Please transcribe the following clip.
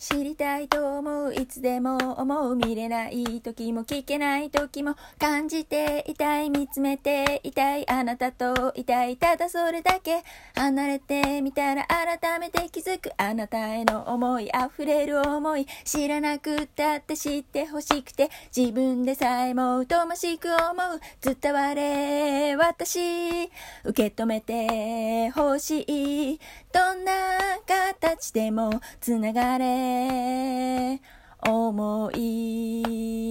知りたいと思ういつでも思う見れない時も聞けない時も感じていたい見つめていたいあなたといたいただそれだけ離れてみたら改めて気づくあなたへの思い溢れる思い知らなくったって知ってほしくて自分でさえも疎ましく思う伝われ私受け止めてほしいどんなちでもつながれ。思い